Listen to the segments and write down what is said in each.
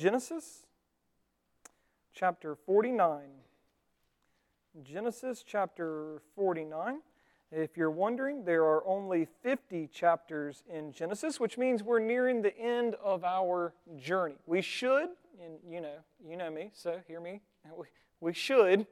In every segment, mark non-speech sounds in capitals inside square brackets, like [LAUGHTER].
Genesis chapter 49. Genesis chapter 49. If you're wondering, there are only 50 chapters in Genesis, which means we're nearing the end of our journey. We should, and you know, you know me, so hear me. [LAUGHS] We should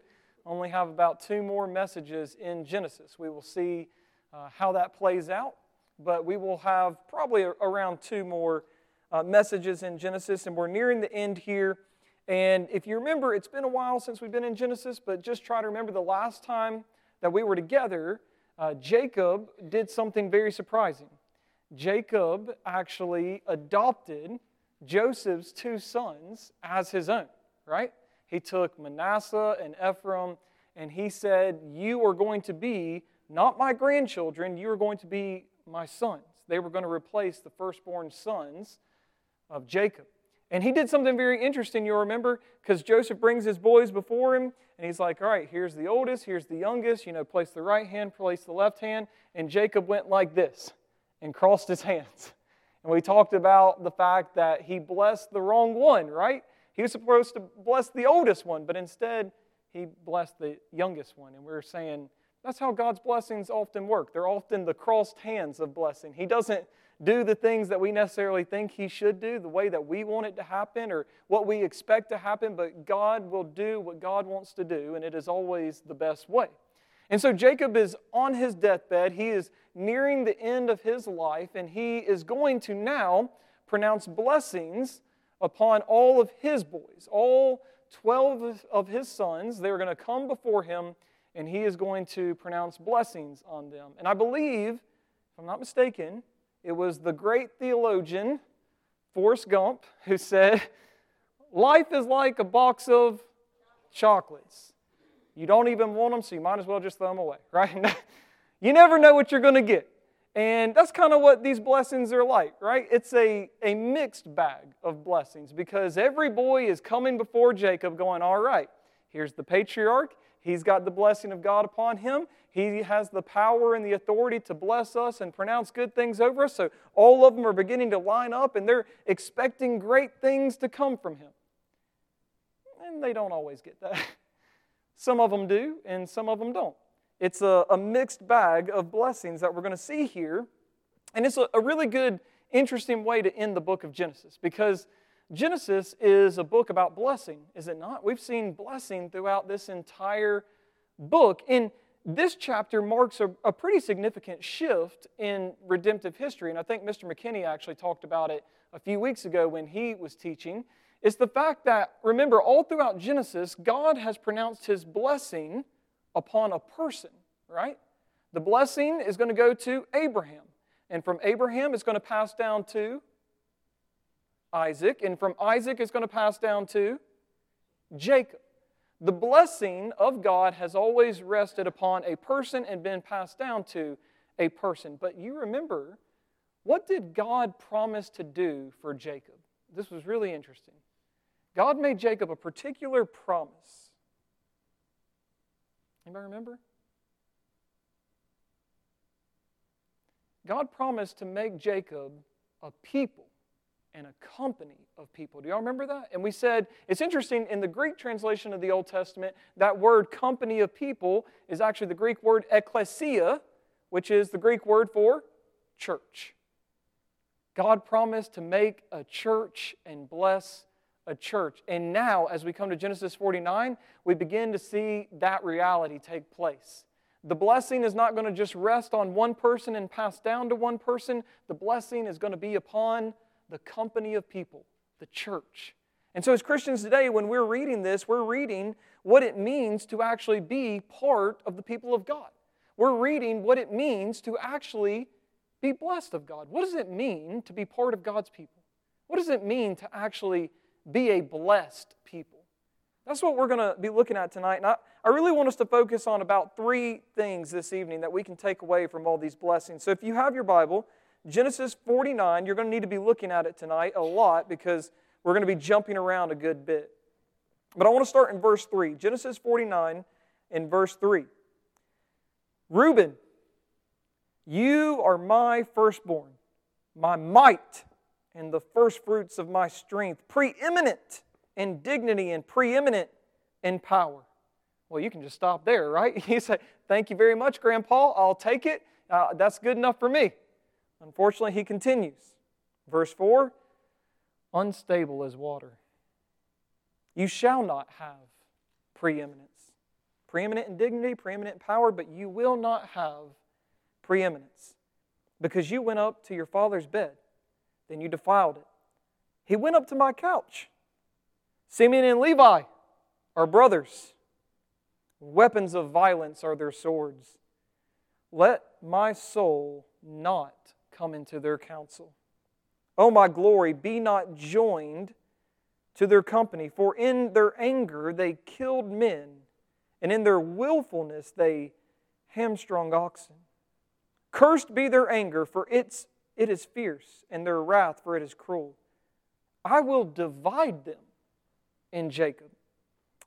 only have about two more messages in Genesis. We will see uh, how that plays out, but we will have probably around two more uh, messages in Genesis, and we're nearing the end here. And if you remember, it's been a while since we've been in Genesis, but just try to remember the last time that we were together uh, Jacob did something very surprising. Jacob actually adopted Joseph's two sons as his own, right? He took Manasseh and Ephraim and he said, You are going to be not my grandchildren, you are going to be my sons. They were going to replace the firstborn sons of Jacob. And he did something very interesting, you'll remember, because Joseph brings his boys before him, and he's like, All right, here's the oldest, here's the youngest, you know, place the right hand, place the left hand. And Jacob went like this and crossed his hands. And we talked about the fact that he blessed the wrong one, right? He was supposed to bless the oldest one, but instead he blessed the youngest one. And we are saying that's how God's blessings often work. They're often the crossed hands of blessing. He doesn't do the things that we necessarily think He should do, the way that we want it to happen, or what we expect to happen, but God will do what God wants to do, and it is always the best way. And so Jacob is on his deathbed. He is nearing the end of his life, and he is going to now pronounce blessings upon all of his boys, all 12 of his sons. They're going to come before him, and he is going to pronounce blessings on them. And I believe, if I'm not mistaken, it was the great theologian, Forrest Gump, who said, Life is like a box of chocolates. You don't even want them, so you might as well just throw them away, [LAUGHS] right? you never know what you're going to get. And that's kind of what these blessings are like, right? It's a, a mixed bag of blessings because every boy is coming before Jacob going, All right, here's the patriarch. He's got the blessing of God upon him. He has the power and the authority to bless us and pronounce good things over us. So all of them are beginning to line up and they're expecting great things to come from him. And they don't always get that. [LAUGHS] Some of them do, and some of them don't. It's a, a mixed bag of blessings that we're going to see here. And it's a, a really good, interesting way to end the book of Genesis because Genesis is a book about blessing, is it not? We've seen blessing throughout this entire book. And this chapter marks a, a, pretty significant shift in redemptive history. And I think Mr. McKinney actually talked about it a few weeks ago when he was teaching. It's the fact that, remember, all throughout Genesis, God has pronounced his blessing upon a person, right? The blessing is going to go to Abraham. And from Abraham, it's going to pass down to Isaac. And from Isaac, is going to pass down to Jacob. The blessing of God has always rested upon a person and been passed down to a person. But you remember, what did God promise to do for Jacob? This was really interesting. God made Jacob a particular promise. Anybody remember? God promised to make Jacob a people and a company of people. Do y'all remember that? And we said, it's interesting, in the Greek translation of the Old Testament, that word company of people is actually the Greek word ekklesia, which is the Greek word for church. God promised to make a church and bless a church. And now, as we come to Genesis 49, we begin to see that reality take place. The blessing is not going to just rest on one person and pass down to one person. The blessing is going to be upon the company of people, the church. And so, as Christians today, when we're reading this, we're reading what it means to actually be part of the people of God. We're reading what it means to actually be blessed of God. What does it mean to be part of God's people? What does it mean to actually be a blessed people? That's what we're going to be looking at tonight. And I, I really want us to focus on about three things this evening that we can take away from all these blessings. So if you have your Bible, Genesis 49, you're going to need to be looking at it tonight a lot because we're going to be jumping around a good bit. But I want to start in verse 3. Genesis 49 in verse 3. Reuben, you are my firstborn, my might, and the firstfruits of my strength, preeminent in dignity and preeminent in power. Well, you can just stop there, right? [LAUGHS] You say, Thank you very much, Grandpa. I'll take it. Uh, that's good enough for me. Unfortunately, he continues. Verse 4 Unstable as water. You shall not have preeminence. Preeminent in dignity, preeminent in power, but you will not have preeminence because you went up to your father's bed, then you defiled it. He went up to my couch. Simeon and Levi are brothers. Weapons of violence are their swords. Let my soul not come into their counsel. O my glory, be not joined to their company, for in their anger they killed men, and in their willfulness they hamstrung oxen. Cursed be their anger, for it's, it is fierce, and their wrath, for it is cruel. I will divide them in Jacob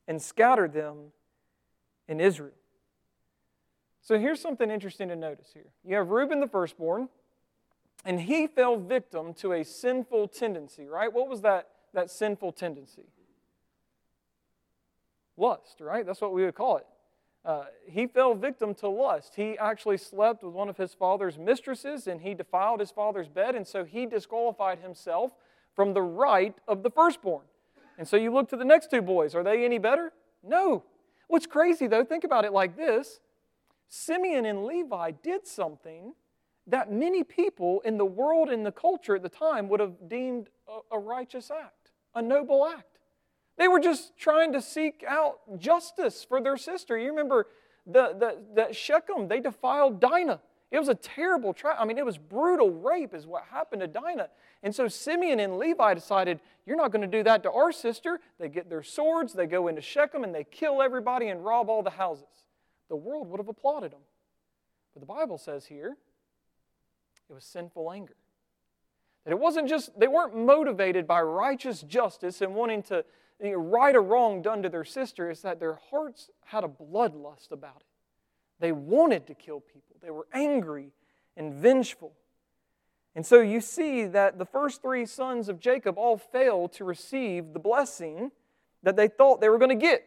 and scatter them in Israel. So here's something interesting to notice here. You have Reuben the firstborn, and he fell victim to a sinful tendency, right? What was that, that sinful tendency? Lust, right? That's what we would call it. Uh, he fell victim to lust. He actually slept with one of his father's mistresses and he defiled his father's bed, and so he disqualified himself from the right of the firstborn. And so you look to the next two boys. Are they any better? No. What's crazy though, think about it like this Simeon and Levi did something that many people in the world and the culture at the time would have deemed a, a righteous act, a noble act. They were just trying to seek out justice for their sister. You remember the, the, the Shechem, they defiled Dinah. It was a terrible trial. I mean, it was brutal rape, is what happened to Dinah. And so Simeon and Levi decided, You're not going to do that to our sister. They get their swords, they go into Shechem, and they kill everybody and rob all the houses. The world would have applauded them. But the Bible says here, it was sinful anger. That it wasn't just, they weren't motivated by righteous justice and wanting to right or wrong done to their sister is that their hearts had a bloodlust about it. They wanted to kill people, they were angry and vengeful. And so you see that the first three sons of Jacob all failed to receive the blessing that they thought they were going to get.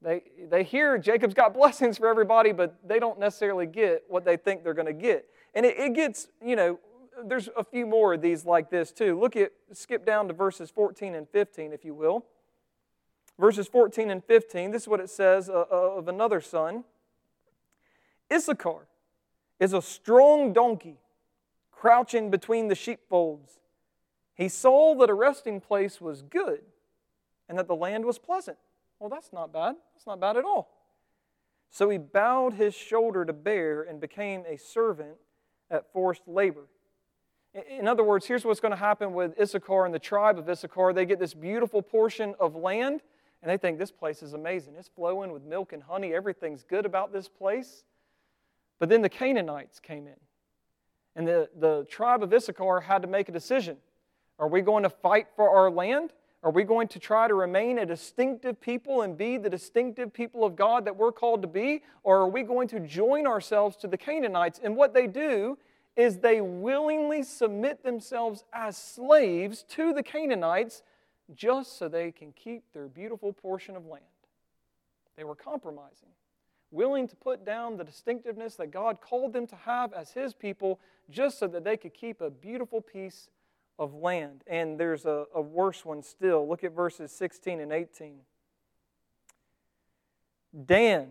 They, they hear Jacob's got [LAUGHS] blessings for everybody, but they don't necessarily get what they think they're going to get. And it, it gets, you know, there's a few more of these like this too. Look at, skip down to verses 14 and 15, if you will verses 14 and 15, this is what it says uh, uh, of another son Issachar is a strong donkey crouching between the sheepfolds. He saw that a resting place was good and that the land was pleasant. Well, that's not bad. That's not bad at all. So he bowed his shoulder to bear and became a servant at forced labor. In other words, here's what's going to happen with Issachar and the tribe of Issachar. They get this beautiful portion of land and they think this place is amazing. It's flowing with milk and honey. Everything's good about this place. But then the Canaanites came in. And the, the tribe of Issachar had to make a decision. Are we going to fight for our land? Are we going to try to remain a distinctive people and be the distinctive people of God that we're called to be? Or are we going to join ourselves to the Canaanites? And what they do is they willingly submit themselves as slaves to the Canaanites just so they can keep their beautiful portion of land. They were compromising, willing to put down the distinctiveness that God called them to have as His people just so that they could keep a beautiful piece of land. And there's a, a worse one still. Look at verses 16 and 18. Dan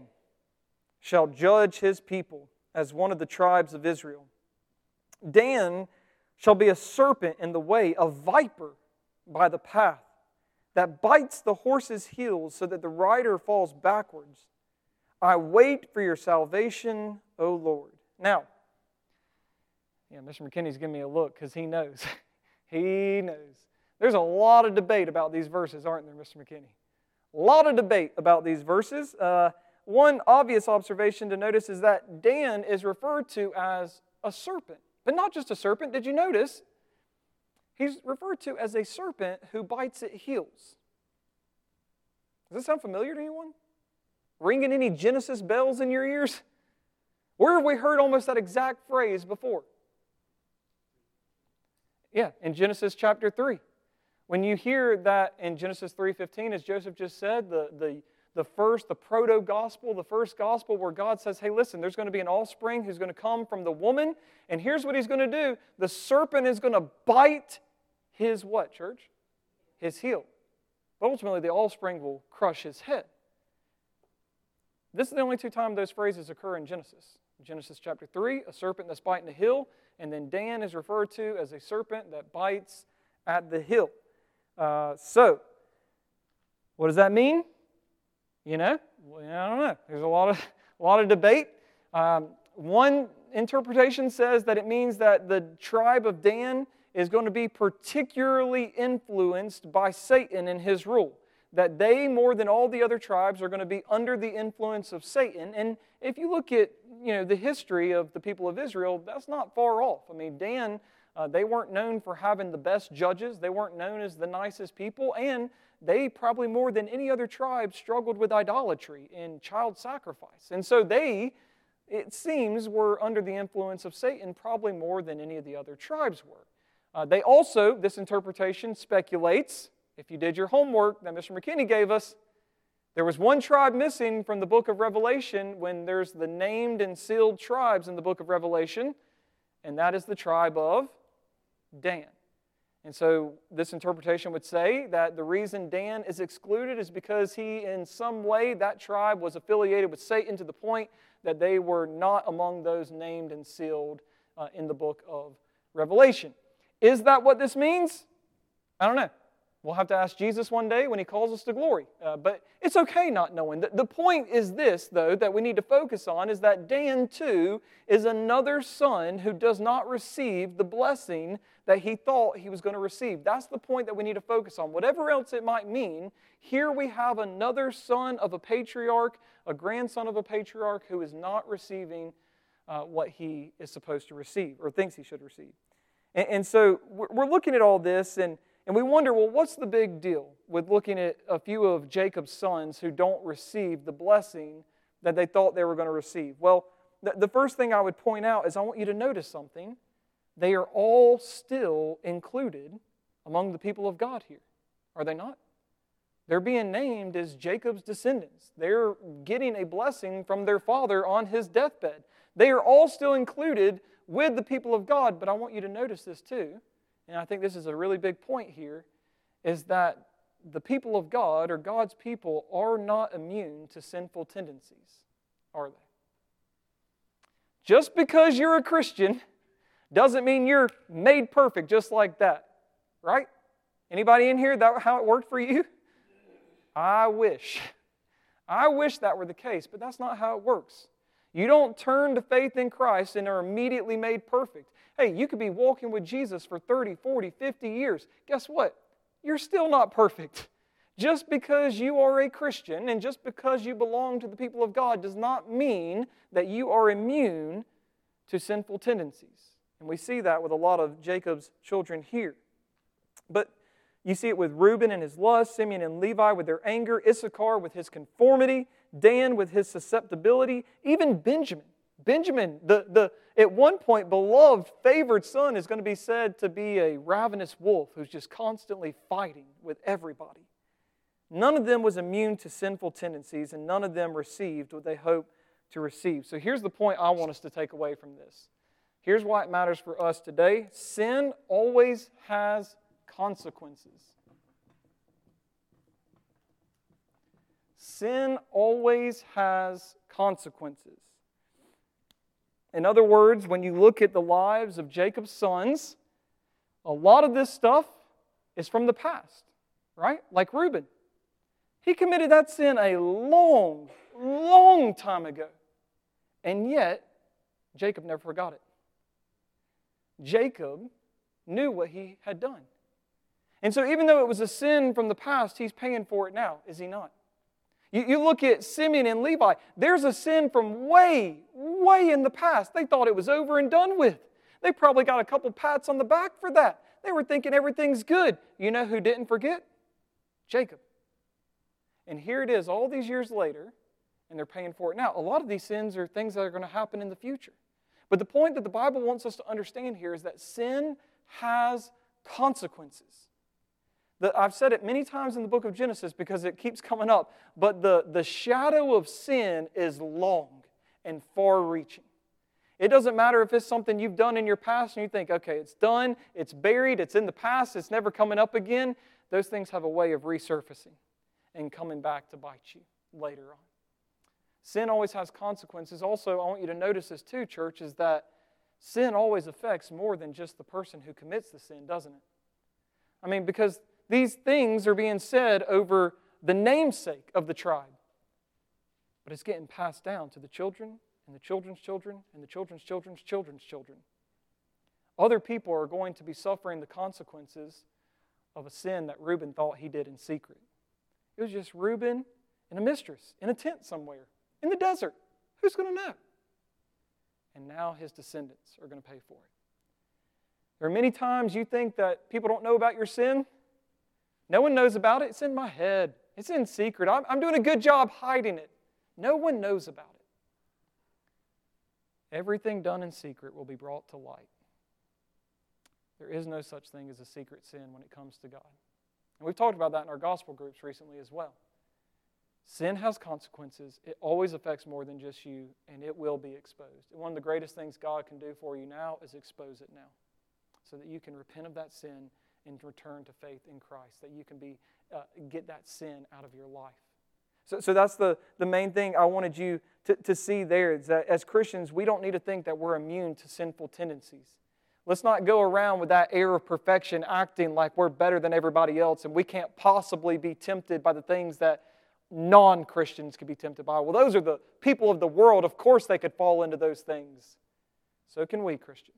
shall judge his people as one of the tribes of Israel. Dan shall be a serpent in the way, a viper by the path that bites the horse's heels so that the rider falls backwards. I wait for your salvation, O Lord. Now, yeah, Mr. McKinney's giving me a look because he knows. [LAUGHS] he knows. There's a lot of debate about these verses, aren't there, Mr. McKinney? A lot of debate about these verses. Uh, one obvious observation to notice is that Dan is referred to as a serpent, but not just a serpent. Did you notice He's referred to as a serpent who bites at heels. Does this sound familiar to anyone? Ringing any Genesis bells in your ears? Where have we heard almost that exact phrase before? Yeah, in Genesis chapter 3. When you hear that in Genesis 3:15, as Joseph just said, the, the, the first, the proto-gospel, the first gospel where God says, hey, listen, there's going to be an offspring who's going to come from the woman, and here's what he's going to do. The serpent is going to bite his what, church? His heel. But ultimately, the offspring will crush his head. This is the only two times those phrases occur in Genesis. Genesis chapter 3, a serpent that's biting a heel, and then Dan is referred to as a serpent that bites at the heel. Uh, so, what does that mean? You know, I don't know. There's a lot of, [LAUGHS] a lot of debate. Um, one interpretation says that it means that the tribe of Dan is going to be particularly influenced by Satan and his rule. That they, more than all the other tribes, are going to be under the influence of Satan. And if you look at you know, the history of the people of Israel, that's not far off. I mean, Dan uh, they weren't known for having the best judges, they weren't known as the nicest people, and they probably more than any other tribe struggled with idolatry and child sacrifice. And so they, it seems, were under the influence of Satan probably more than any of the other tribes were. Uh, they also, this interpretation speculates, if you did your homework that Mr. McKinney gave us, there was one tribe missing from the book of Revelation when there's the named and sealed tribes in the book of Revelation, and that is the tribe of Dan. And so this interpretation would say that the reason Dan is excluded is because he, in some way, that tribe was affiliated with Satan to the point that they were not among those named and sealed uh, in the book of Revelation. Is that what this means? I don't know. We'll have to ask Jesus one day when he calls us to glory. Uh, but it's okay not knowing. The, the point is this, though, that we need to focus on is that Dan, too, is another son who does not receive the blessing that he thought he was going to receive. That's the point that we need to focus on. Whatever else it might mean, here we have another son of a patriarch, a grandson of a patriarch, who is not receiving uh, what he is supposed to receive or thinks he should receive. And, and so we're looking at all this and and we wonder, well, what's the big deal with looking at a few of Jacob's sons who don't receive the blessing that they thought they were going to receive? Well, the, first thing I would point out is I want you to notice something. They are all still included among the people of God here, are they not? They're being named as Jacob's descendants. They're getting a blessing from their father on his deathbed. They are all still included with the people of God, but I want you to notice this too and I think this is a really big point here, is that the people of God or God's people are not immune to sinful tendencies, are they? Just because you're a Christian doesn't mean you're made perfect just like that, right? Anybody in here that how it worked for you? I wish. I wish that were the case, but that's not how it works. You don't turn to faith in Christ and are immediately made perfect. Hey, you could be walking with Jesus for 30, 40, 50 years. Guess what? You're still not perfect. Just because you are a Christian and just because you belong to the people of God does not mean that you are immune to sinful tendencies. And we see that with a lot of Jacob's children here. But you see it with Reuben and his lust, Simeon and Levi with their anger, Issachar with his conformity, Dan with his susceptibility, even Benjamin. Benjamin, the, the at one point beloved, favored son, is going to be said to be a ravenous wolf who's just constantly fighting with everybody. None of them was immune to sinful tendencies, and none of them received what they hoped to receive. So here's the point I want us to take away from this. Here's why it matters for us today sin always has consequences. Sin always has consequences. In other words, when you look at the lives of Jacob's sons, a lot of this stuff is from the past, right? Like Reuben. He committed that sin a long, long time ago. And yet, Jacob never forgot it. Jacob knew what he had done. And so, even though it was a sin from the past, he's paying for it now, is he not? You, you look at Simeon and Levi, there's a sin from way, way in the past. They thought it was over and done with. They probably got a couple pats on the back for that. They were thinking everything's good. You know who didn't forget? Jacob. And here it is, all these years later, and they're paying for it now. A lot of these sins are things that are going to happen in the future. But the point that the Bible wants us to understand here is that sin has consequences. The, I've said it many times in the book of Genesis because it keeps coming up, but the, the shadow of sin is long and far reaching. It doesn't matter if it's something you've done in your past and you think, okay, it's done, it's buried, it's in the past, it's never coming up again. Those things have a way of resurfacing and coming back to bite you later on. Sin always has consequences. Also, I want you to notice this too, church, is that sin always affects more than just the person who commits the sin, doesn't it? I mean, because these things are being said over the namesake of the tribe, but it's getting passed down to the children and the children's children and the children's children's children's children. Other people are going to be suffering the consequences of a sin that Reuben thought he did in secret. It was just Reuben and a mistress in a tent somewhere in the desert. Who's going to know? And now his descendants are going to pay for it. There are many times you think that people don't know about your sin. No one knows about it. It's in my head, it's in secret. I'm, I'm doing a good job hiding it. No one knows about it. Everything done in secret will be brought to light. There is no such thing as a secret sin when it comes to God. And we've talked about that in our gospel groups recently as well. Sin has consequences. It always affects more than just you, and it will be exposed. And one of the greatest things God can do for you now is expose it now so that you can repent of that sin and return to faith in Christ, that you can be, uh, get that sin out of your life. So, so that's the, the main thing I wanted you to, to see there is that as Christians, we don't need to think that we're immune to sinful tendencies. Let's not go around with that air of perfection, acting like we're better than everybody else and we can't possibly be tempted by the things that non Christians could be tempted by. Well, those are the people of the world. Of course, they could fall into those things. So can we, Christian.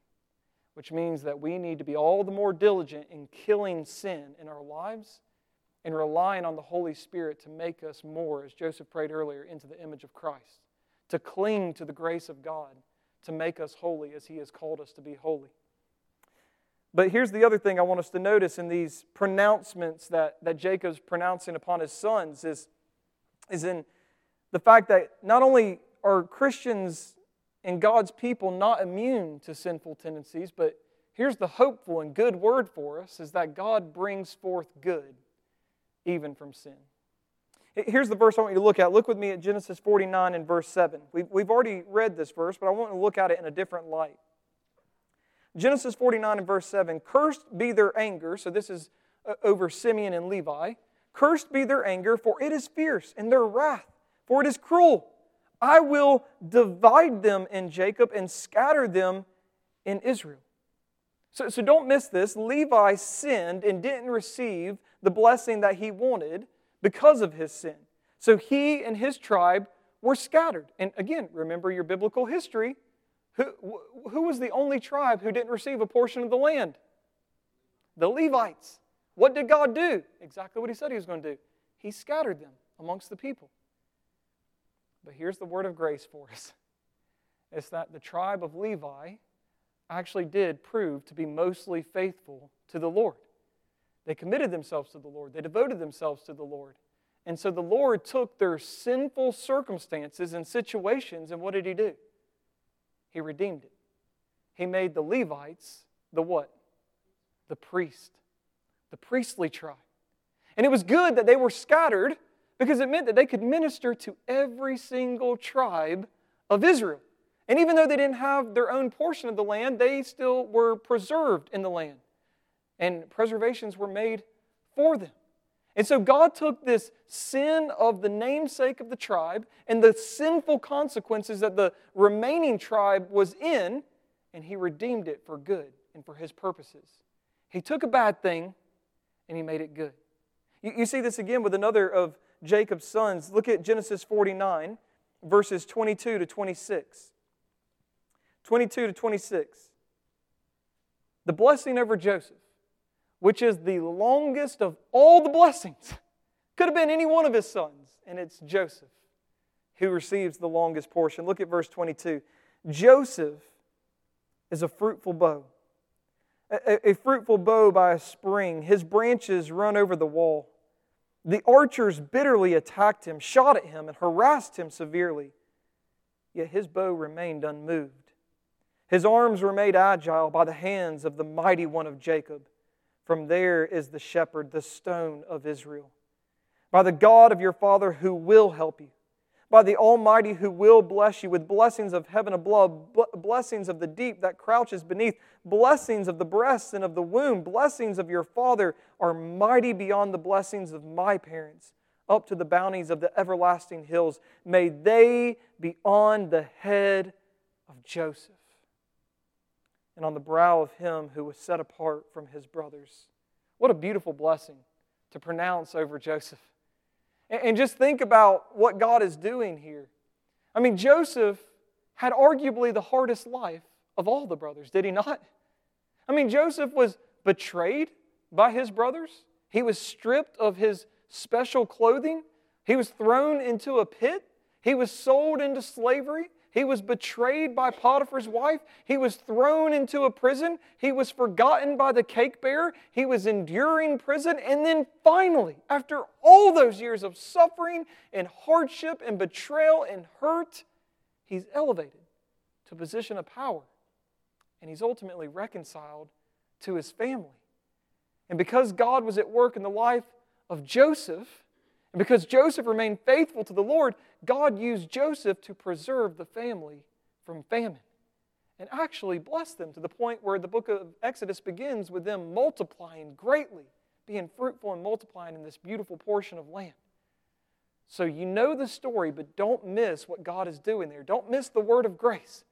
Which means that we need to be all the more diligent in killing sin in our lives and relying on the Holy Spirit to make us more, as Joseph prayed earlier, into the image of Christ, to cling to the grace of God, to make us holy as He has called us to be holy. But here's the other thing I want us to notice in these pronouncements that, that Jacob's pronouncing upon his sons is, is in the fact that not only are Christians and God's people not immune to sinful tendencies, but here's the hopeful and good word for us is that God brings forth good even from sin. Here's the verse I want you to look at. Look with me at Genesis 49 and verse 7. We've, already read this verse, but I want to look at it in a different light. Genesis 49 and verse 7 Cursed be their anger, so this is uh, over Simeon and Levi. Cursed be their anger, for it is fierce, and their wrath, for it is cruel. I will divide them in Jacob and scatter them in Israel. So, so don't miss this. Levi sinned and didn't receive the blessing that he wanted because of his sin. So he and his tribe were scattered. And again, remember your biblical history. Who, who was the only tribe who didn't receive a portion of the land? The Levites. What did God do? Exactly what he said he was going to do. He scattered them amongst the people. But here's the word of grace for us it's that the tribe of Levi actually did prove to be mostly faithful to the Lord. They committed themselves to the Lord, they devoted themselves to the Lord. And so the Lord took their sinful circumstances and situations, and what did He do? He redeemed it. He made the Levites the what? The priest, the priestly tribe. And it was good that they were scattered because it meant that they could minister to every single tribe of Israel. And even though they didn't have their own portion of the land, they still were preserved in the land. And preservations were made for them. And so God took this sin of the namesake of the tribe and the sinful consequences that the remaining tribe was in, and He redeemed it for good and for His purposes. He took a bad thing and He made it good. You, you see this again with another of Jacob's sons. Look at Genesis 49, verses 22 to 26. 22 to 26. The blessing over Joseph, which is the longest of all the blessings, [LAUGHS] could have been any one of his sons, and it's Joseph who receives the longest portion. Look at verse 22. Joseph is a fruitful bough, a, a, fruitful bough by a spring. His branches run over the wall. The archers bitterly attacked him, shot at him, and harassed him severely. Yet his bow remained unmoved. His arms were made agile by the hands of the mighty one of Jacob. From there is the shepherd, the stone of Israel. By the God of your father who will help you, by the Almighty who will bless you with blessings of heaven above, blessings of the deep that crouches beneath, blessings of the breasts and of the womb, blessings of your father are mighty beyond the blessings of my parents, up to the bounties of the everlasting hills. May they be on the head of Joseph and on the brow of him who was set apart from his brothers. What a beautiful blessing to pronounce over Joseph. And just think about what God is doing here. I mean, Joseph had arguably the hardest life of all the brothers, did he not? I mean, Joseph was betrayed by his brothers, he was stripped of his special clothing, he was thrown into a pit, he was sold into slavery. He was betrayed by Potiphar's wife. He was thrown into a prison. He was forgotten by the cake bearer. He was enduring prison. And then finally, after all those years of suffering and hardship and betrayal and hurt, he's elevated to a position of power. And he's ultimately reconciled to his family. And because God was at work in the life of Joseph, and because Joseph remained faithful to the Lord, God used Joseph to preserve the family from famine and actually bless them to the point where the book of Exodus begins with them multiplying greatly, being fruitful and multiplying in this beautiful portion of land. So you know the story, but don't miss what God is doing there. Don't miss the word of grace.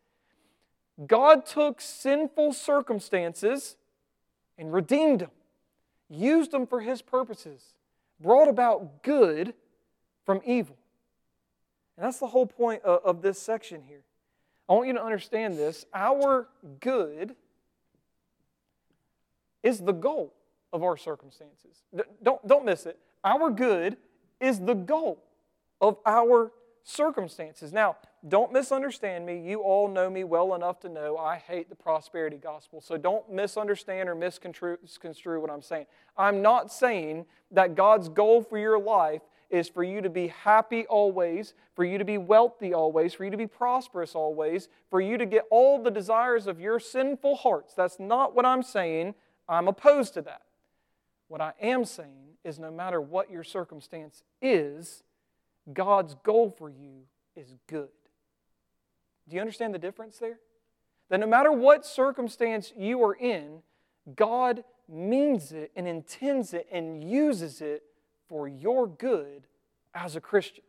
God took sinful circumstances and redeemed them, used them for his purposes brought about good from evil. And that's the whole point of, of this section here. I want you to understand this. Our good is the goal of our circumstances. Don't, don't miss it. Our good is the goal of our circumstances. Now, don't misunderstand me. You all know me well enough to know I hate the prosperity gospel. So don't misunderstand or misconstrue what I'm saying. I'm not saying that God's goal for your life is for you to be happy always, for you to be wealthy always, for you to be prosperous always, for you to get all the desires of your sinful hearts. That's not what I'm saying. I'm opposed to that. What I am saying is no matter what your circumstance is, God's goal for you is good. Do you understand the difference there? That no matter what circumstance you are in, God means it and intends it and uses it for your good as a Christian.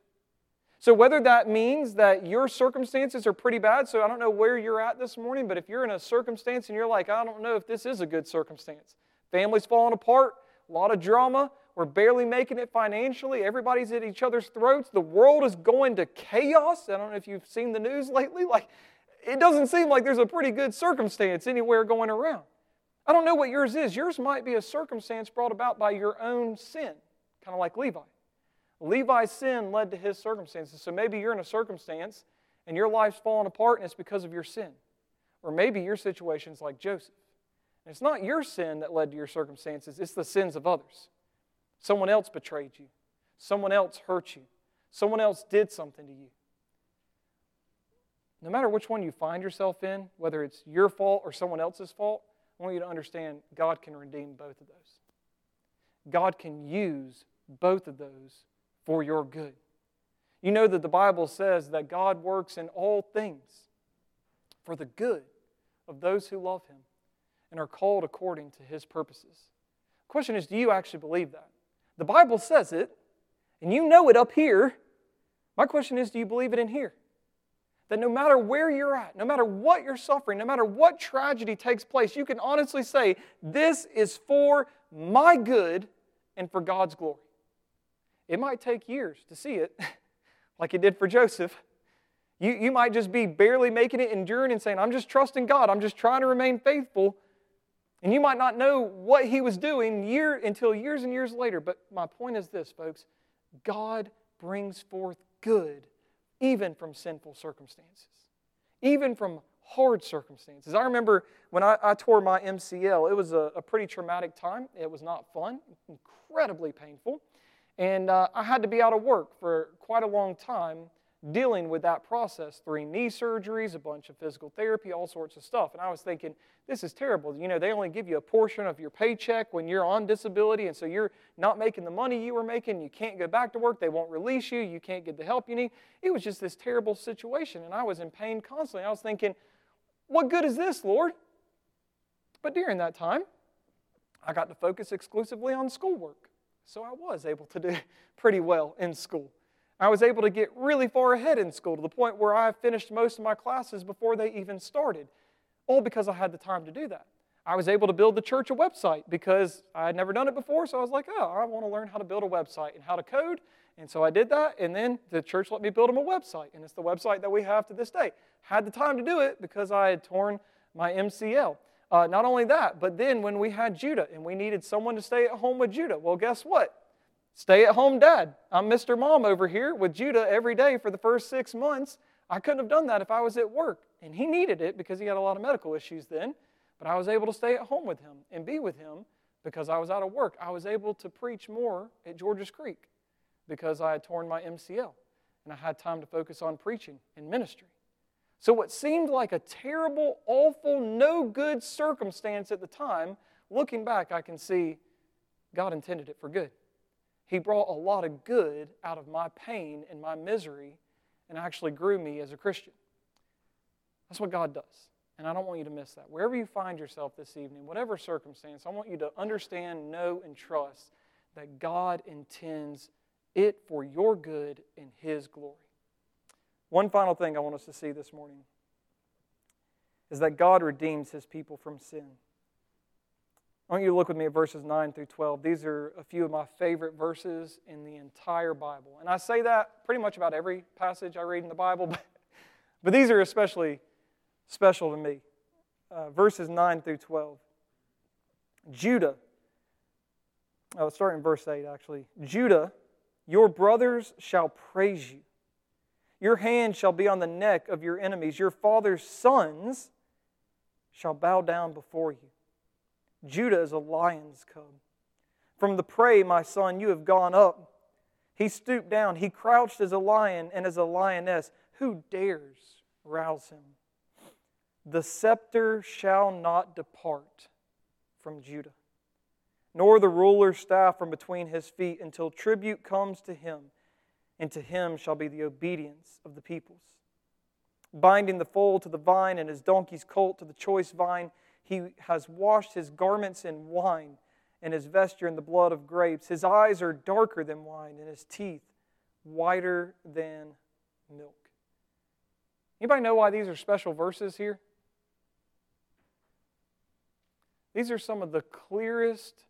So, whether that means that your circumstances are pretty bad, so I don't know where you're at this morning, but if you're in a circumstance and you're like, I don't know if this is a good circumstance, family's falling apart, a lot of drama, we're barely making it financially. Everybody's at each other's throats. The world is going to chaos. I don't know if you've seen the news lately. Like, it doesn't seem like there's a pretty good circumstance anywhere going around. I don't know what yours is. Yours might be a circumstance brought about by your own sin, kind of like Levi. Levi's sin led to his circumstances. So maybe you're in a circumstance and your life's falling apart and it's because of your sin. Or maybe your situation's like Joseph. And it's not your sin that led to your circumstances, it's the sins of others. Someone else betrayed you. Someone else hurt you. Someone else did something to you. No matter which one you find yourself in, whether it's your fault or someone else's fault, I want you to understand God can redeem both of those. God can use both of those for your good. You know that the Bible says that God works in all things for the good of those who love Him and are called according to His purposes. The question is do you actually believe that? The Bible says it, and you know it up here. My question is do you believe it in here? That no matter where you're at, no matter what you're suffering, no matter what tragedy takes place, you can honestly say, This is for my good and for God's glory. It might take years to see it, [LAUGHS] like it did for Joseph. You, you might just be barely making it, enduring, and saying, I'm just trusting God. I'm just trying to remain faithful. And you might not know what he was doing year until years and years later. But my point is this, folks God brings forth good even from sinful circumstances, even from hard circumstances. I remember when I, I tore my MCL, it was a, a, pretty traumatic time. It was not fun, incredibly painful. And uh, I had to be out of work for quite a long time dealing with that process three knee surgeries, a bunch of physical therapy, all sorts of stuff. And I was thinking, this is terrible. You know, they only give you a portion of your paycheck when you're on disability, and so you're not making the money you were making. You can't go back to work. They won't release you. You can't get the help you need. It was just this terrible situation, and I was in pain constantly. I was thinking, what good is this, Lord? But during that time, I got to focus exclusively on schoolwork. So I was able to do [LAUGHS] pretty well in school. I was able to get really far ahead in school to the point where I finished most of my classes before they even started, all because I had the time to do that. I was able to build the church a website because I had never done it before, so I was like, oh, I want to learn how to build a website and how to code. And so I did that, and then the church let me build them a website, and it's the website that we have to this day. Had the time to do it because I had torn my MCL. Uh, not only that, but then when we had Judah and we needed someone to stay at home with Judah, well, guess what? Stay at home dad. I'm Mr. Mom over here with Judah every day for the first six months. I couldn't have done that if I was at work. And he needed it because he had a lot of medical issues then. But I was able to stay at home with him and be with him because I was out of work. I was able to preach more at Georges Creek because I had torn my MCL and I had time to focus on preaching and ministry. So, what seemed like a terrible, awful, no good circumstance at the time, looking back, I can see God intended it for good. He brought a lot of good out of my pain and my misery and actually grew me as a Christian. That's what God does. And I don't want you to miss that. Wherever you find yourself this evening, whatever circumstance, I want you to understand, know, and trust that God intends it for your good and His glory. One final thing I want us to see this morning is that God redeems His people from sin. I want you to look with me at verses 9 through 12. These are a few of my favorite verses in the entire Bible. And I say that pretty much about every passage I read in the Bible, [LAUGHS] but, but these are especially special to me. Uh, verses 9 through 12. Judah, I was starting in verse 8 actually. Judah, your brothers shall praise you. Your hand shall be on the neck of your enemies. Your father's sons shall bow down before you. Judah is a lion's cub. From the prey, my son, you have gone up. He stooped down. He crouched as a lion and as a lioness. Who dares rouse him? The scepter shall not depart from Judah, nor the ruler's staff from between his feet until tribute comes to him, and to him shall be the obedience of the peoples. Binding the foal to the vine and his donkey's colt to the choice vine, he has washed his garments in wine and his vesture in the blood of grapes. His eyes are darker than wine and his teeth whiter than milk. Anybody know why these are special verses here? These are some of the clearest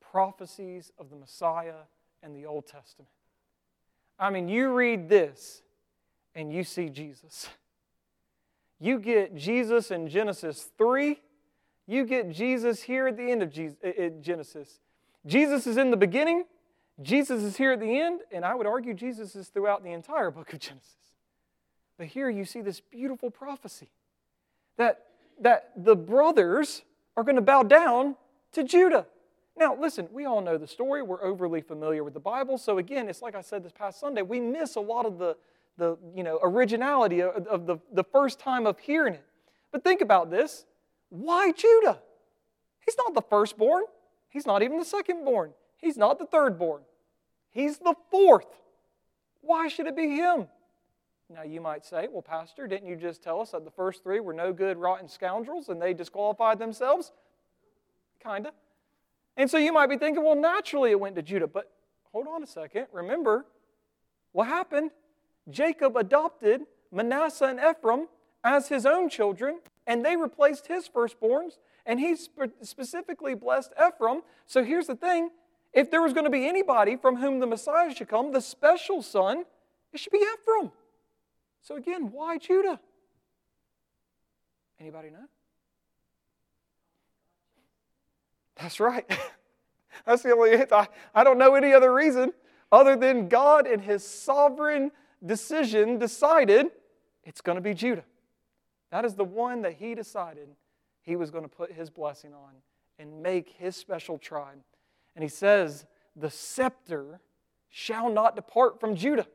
prophecies of the Messiah and the Old Testament. I mean, you read this and you see Jesus. You get Jesus in Genesis 3 you get Jesus here at the end of Genesis. Jesus is in the beginning, Jesus is here at the end, and I would argue Jesus is throughout the entire book of Genesis. But here you see this beautiful prophecy that, that the brothers are going to bow down to Judah. Now, listen, we all know the story. We're overly familiar with the Bible. So, again, it's like I said this past Sunday, we miss a lot of the, the you know, originality of, of the, the first time of hearing it. But think about this why Judah? He's not the firstborn. He's not even the secondborn. He's not the thirdborn. He's the fourth. Why should it be him? Now you might say, well, Pastor, didn't you just tell us that the first three were no good, rotten scoundrels and they disqualified themselves? Kinda. And so you might be thinking, well, naturally it went to Judah. But hold on a second. Remember what happened? Jacob adopted Manasseh and Ephraim as his own children, and they replaced his firstborns, and he spe- specifically blessed Ephraim. So here's the thing if there was going to be anybody from whom the Messiah should come, the special son, it should be Ephraim. So again, why Judah? Anybody know? That's right. [LAUGHS] That's the only I, I don't know any other reason other than God in his sovereign decision decided it's going to be Judah. That is the one that he decided he was going to put his blessing on and make his special tribe. And he says, The scepter shall not depart from Judah.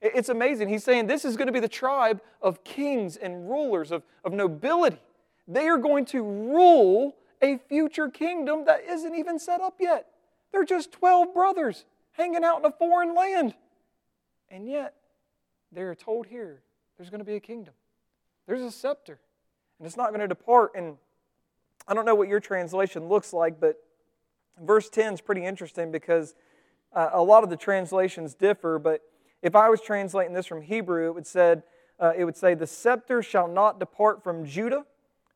It's amazing. He's saying this is going to be the tribe of kings and rulers, of, of nobility. They are going to rule a future kingdom that isn't even set up yet. They're just 12 brothers hanging out in a foreign land. And yet, they're told here there's going to be a kingdom, there's a scepter, and it's not going to depart. And I don't know what your translation looks like, but verse 10 is pretty interesting because uh, a lot of the translations differ, but if I was translating this from Hebrew, it would, said, uh, it would say, The scepter shall not depart from Judah,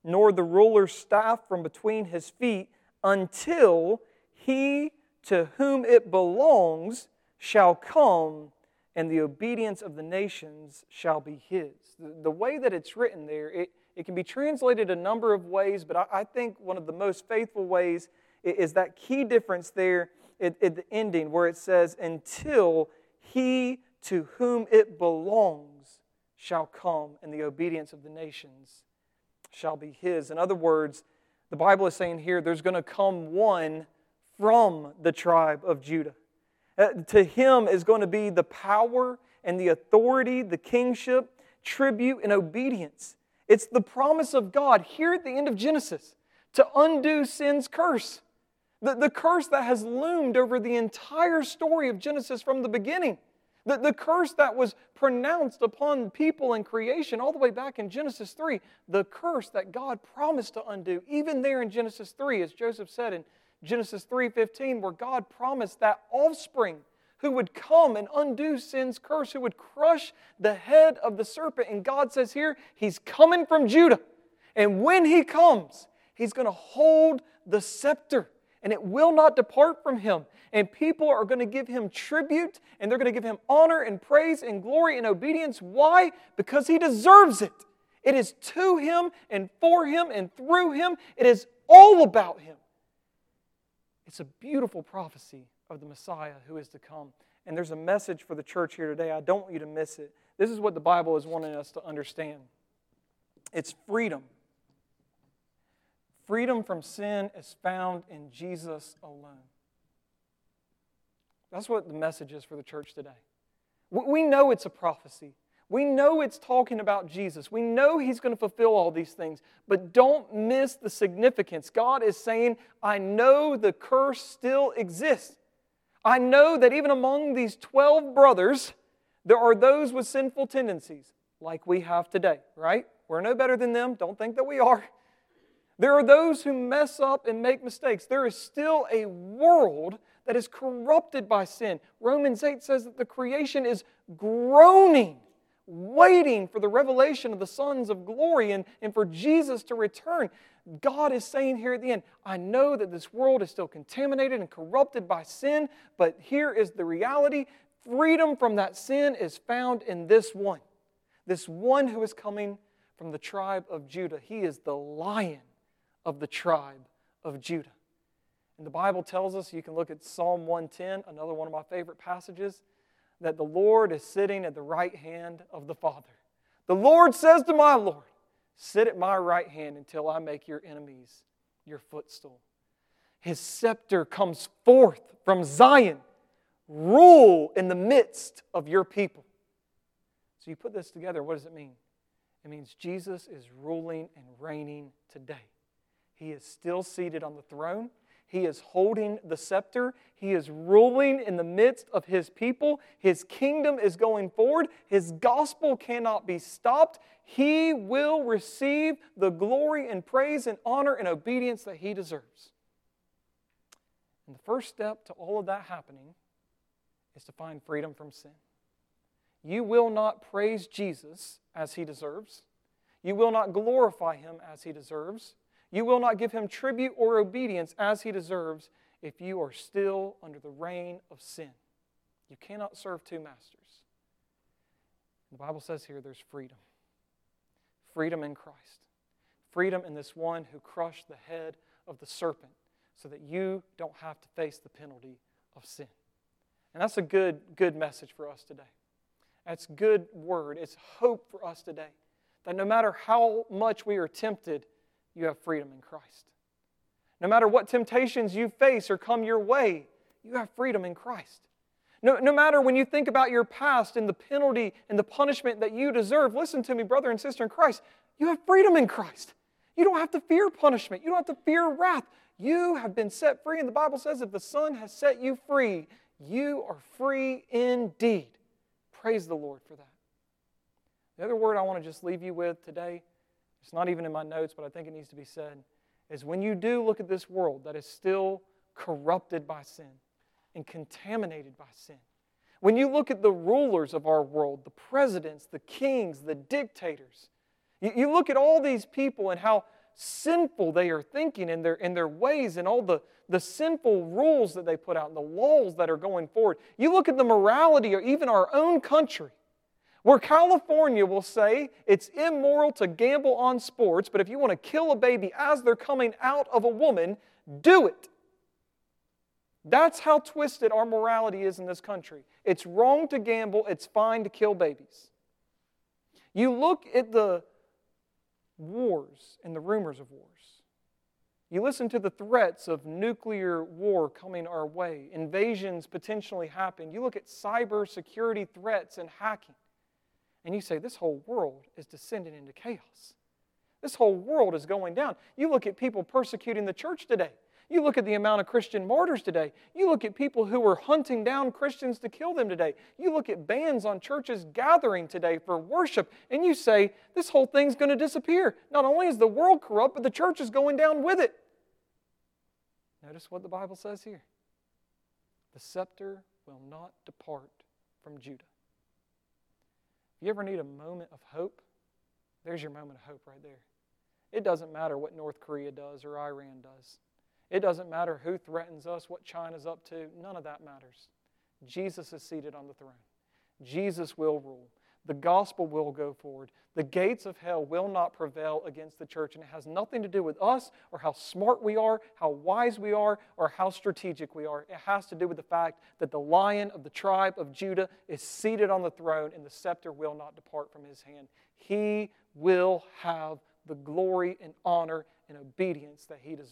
nor the ruler's staff from between his feet, until he to whom it belongs shall come, and the obedience of the nations shall be his. The, the way that it's written there, it, it can be translated a number of ways, but I, I think one of the most faithful ways is, is that key difference there at, at the ending where it says, Until he to whom it belongs shall come, and the obedience of the nations shall be his. In other words, the Bible is saying here there's going to come one from the tribe of Judah. Uh, to him is going to be the power and the authority, the kingship, tribute, and obedience. It's the promise of God here at the end of Genesis to undo sin's curse. The, the curse that has loomed over the entire story of Genesis from the beginning. The, the curse that was pronounced upon people and creation all the way back in Genesis 3. The curse that God promised to undo, even there in Genesis 3, as Joseph said in Genesis 3:15 where God promised that offspring who would come and undo sin's curse, who would crush the head of the serpent. And God says here, He's coming from Judah. And when He comes, He's going to hold the scepter and it will not depart from Him. And people are going to give Him tribute and they're going to give Him honor and praise and glory and obedience. Why? Because He deserves it. It is to Him and for Him and through Him. It is all about Him. It's a beautiful prophecy of the Messiah who is to come. And there's a message for the church here today. I don't want you to miss it. This is what the Bible is wanting us to understand it's freedom. Freedom from sin is found in Jesus alone. That's what the message is for the church today. We know it's a prophecy. We know it's talking about Jesus. We know He's going to fulfill all these things, but don't miss the significance. God is saying, I know the curse still exists. I know that even among these 12 brothers, there are those with sinful tendencies, like we have today, right? We're no better than them. Don't think that we are. There are those who mess up and make mistakes. There is still a world that is corrupted by sin. Romans 8 says that the creation is groaning waiting for the revelation of the sons of glory and, and for Jesus to return. God is saying here at the end, I know that this world is still contaminated and corrupted by sin, but here is the reality freedom from that sin is found in this one. This one who is coming from the tribe of Judah. He is the lion of the tribe of Judah. And the Bible tells us, you can look at Psalm 110, another one of my favorite passages that the Lord is sitting at the right hand of the Father. The Lord says to my Lord, Sit at my right hand until I make your enemies your footstool. His scepter comes forth from Zion. Rule in the midst of your people. So you put this together, what does it mean? It means Jesus is ruling and reigning today. He is still seated on the throne. He is holding the scepter. He is ruling in the midst of his people. His kingdom is going forward. His gospel cannot be stopped. He will receive the glory and praise and honor and obedience that he deserves. And the first step to all of that happening is to find freedom from sin. You will not praise Jesus as he deserves. You will not glorify him as he deserves. You will not give him tribute or obedience as he deserves if you are still under the reign of sin. You cannot serve two masters. The Bible says here there's freedom freedom in Christ, freedom in this one who crushed the head of the serpent so that you don't have to face the penalty of sin. And that's a good, good message for us today. That's good word. It's hope for us today. That no matter how much we are tempted, you have freedom in Christ. No matter what temptations you face or come your way, you have freedom in Christ. No, no matter when you think about your past and the penalty and the punishment that you deserve, listen to me, brother and sister in Christ, you have freedom in Christ. You don't have to fear punishment. You don't have to fear wrath. You have been set free, and the Bible says if the Son has set you free, you are free indeed. Praise the Lord for that. The other word I want to just leave you with today, it's not even in my notes, but I think it needs to be said, is when you do look at this world that is still corrupted by sin and contaminated by sin, when you look at the rulers of our world, the presidents, the kings, the dictators, you, you look at all these people and how sinful they are thinking in their, in their ways and all the, the sinful rules that they put out and the laws that are going forward. You look at the morality of even our own country, where California will say it's immoral to gamble on sports, but if you want to kill a baby as they're coming out of a woman, do it. That's how twisted our morality is in this country. It's wrong to gamble, it's fine to kill babies. You look at the wars and the rumors of wars. You listen to the threats of nuclear war coming our way, invasions potentially happen. You look at cyber security threats and hacking, and you say, This whole world is descending into chaos. This whole world is going down. You look at people persecuting the church today. You look at the amount of Christian martyrs today. You look at people who are hunting down Christians to kill them today. You look at bans on churches gathering today for worship, and you say, this whole thing's going to disappear. Not only is the world corrupt, but the church is going down with it. Notice what the Bible says here the scepter will not depart from Judah. You ever need a moment of hope, there's your moment of hope right there. It doesn't matter what North Korea does or Iran does. It doesn't matter who threatens us, what China's up to, none of that matters. Jesus is seated on the throne. Jesus will rule. The gospel will go forward. The gates of hell will not prevail against the church. And it has nothing to do with us or how smart we are, how wise we are, or how strategic we are. It has to do with the fact that the lion of the tribe of Judah is seated on the throne and the scepter will not depart from his hand. He will have the glory and honor and obedience that he deserves.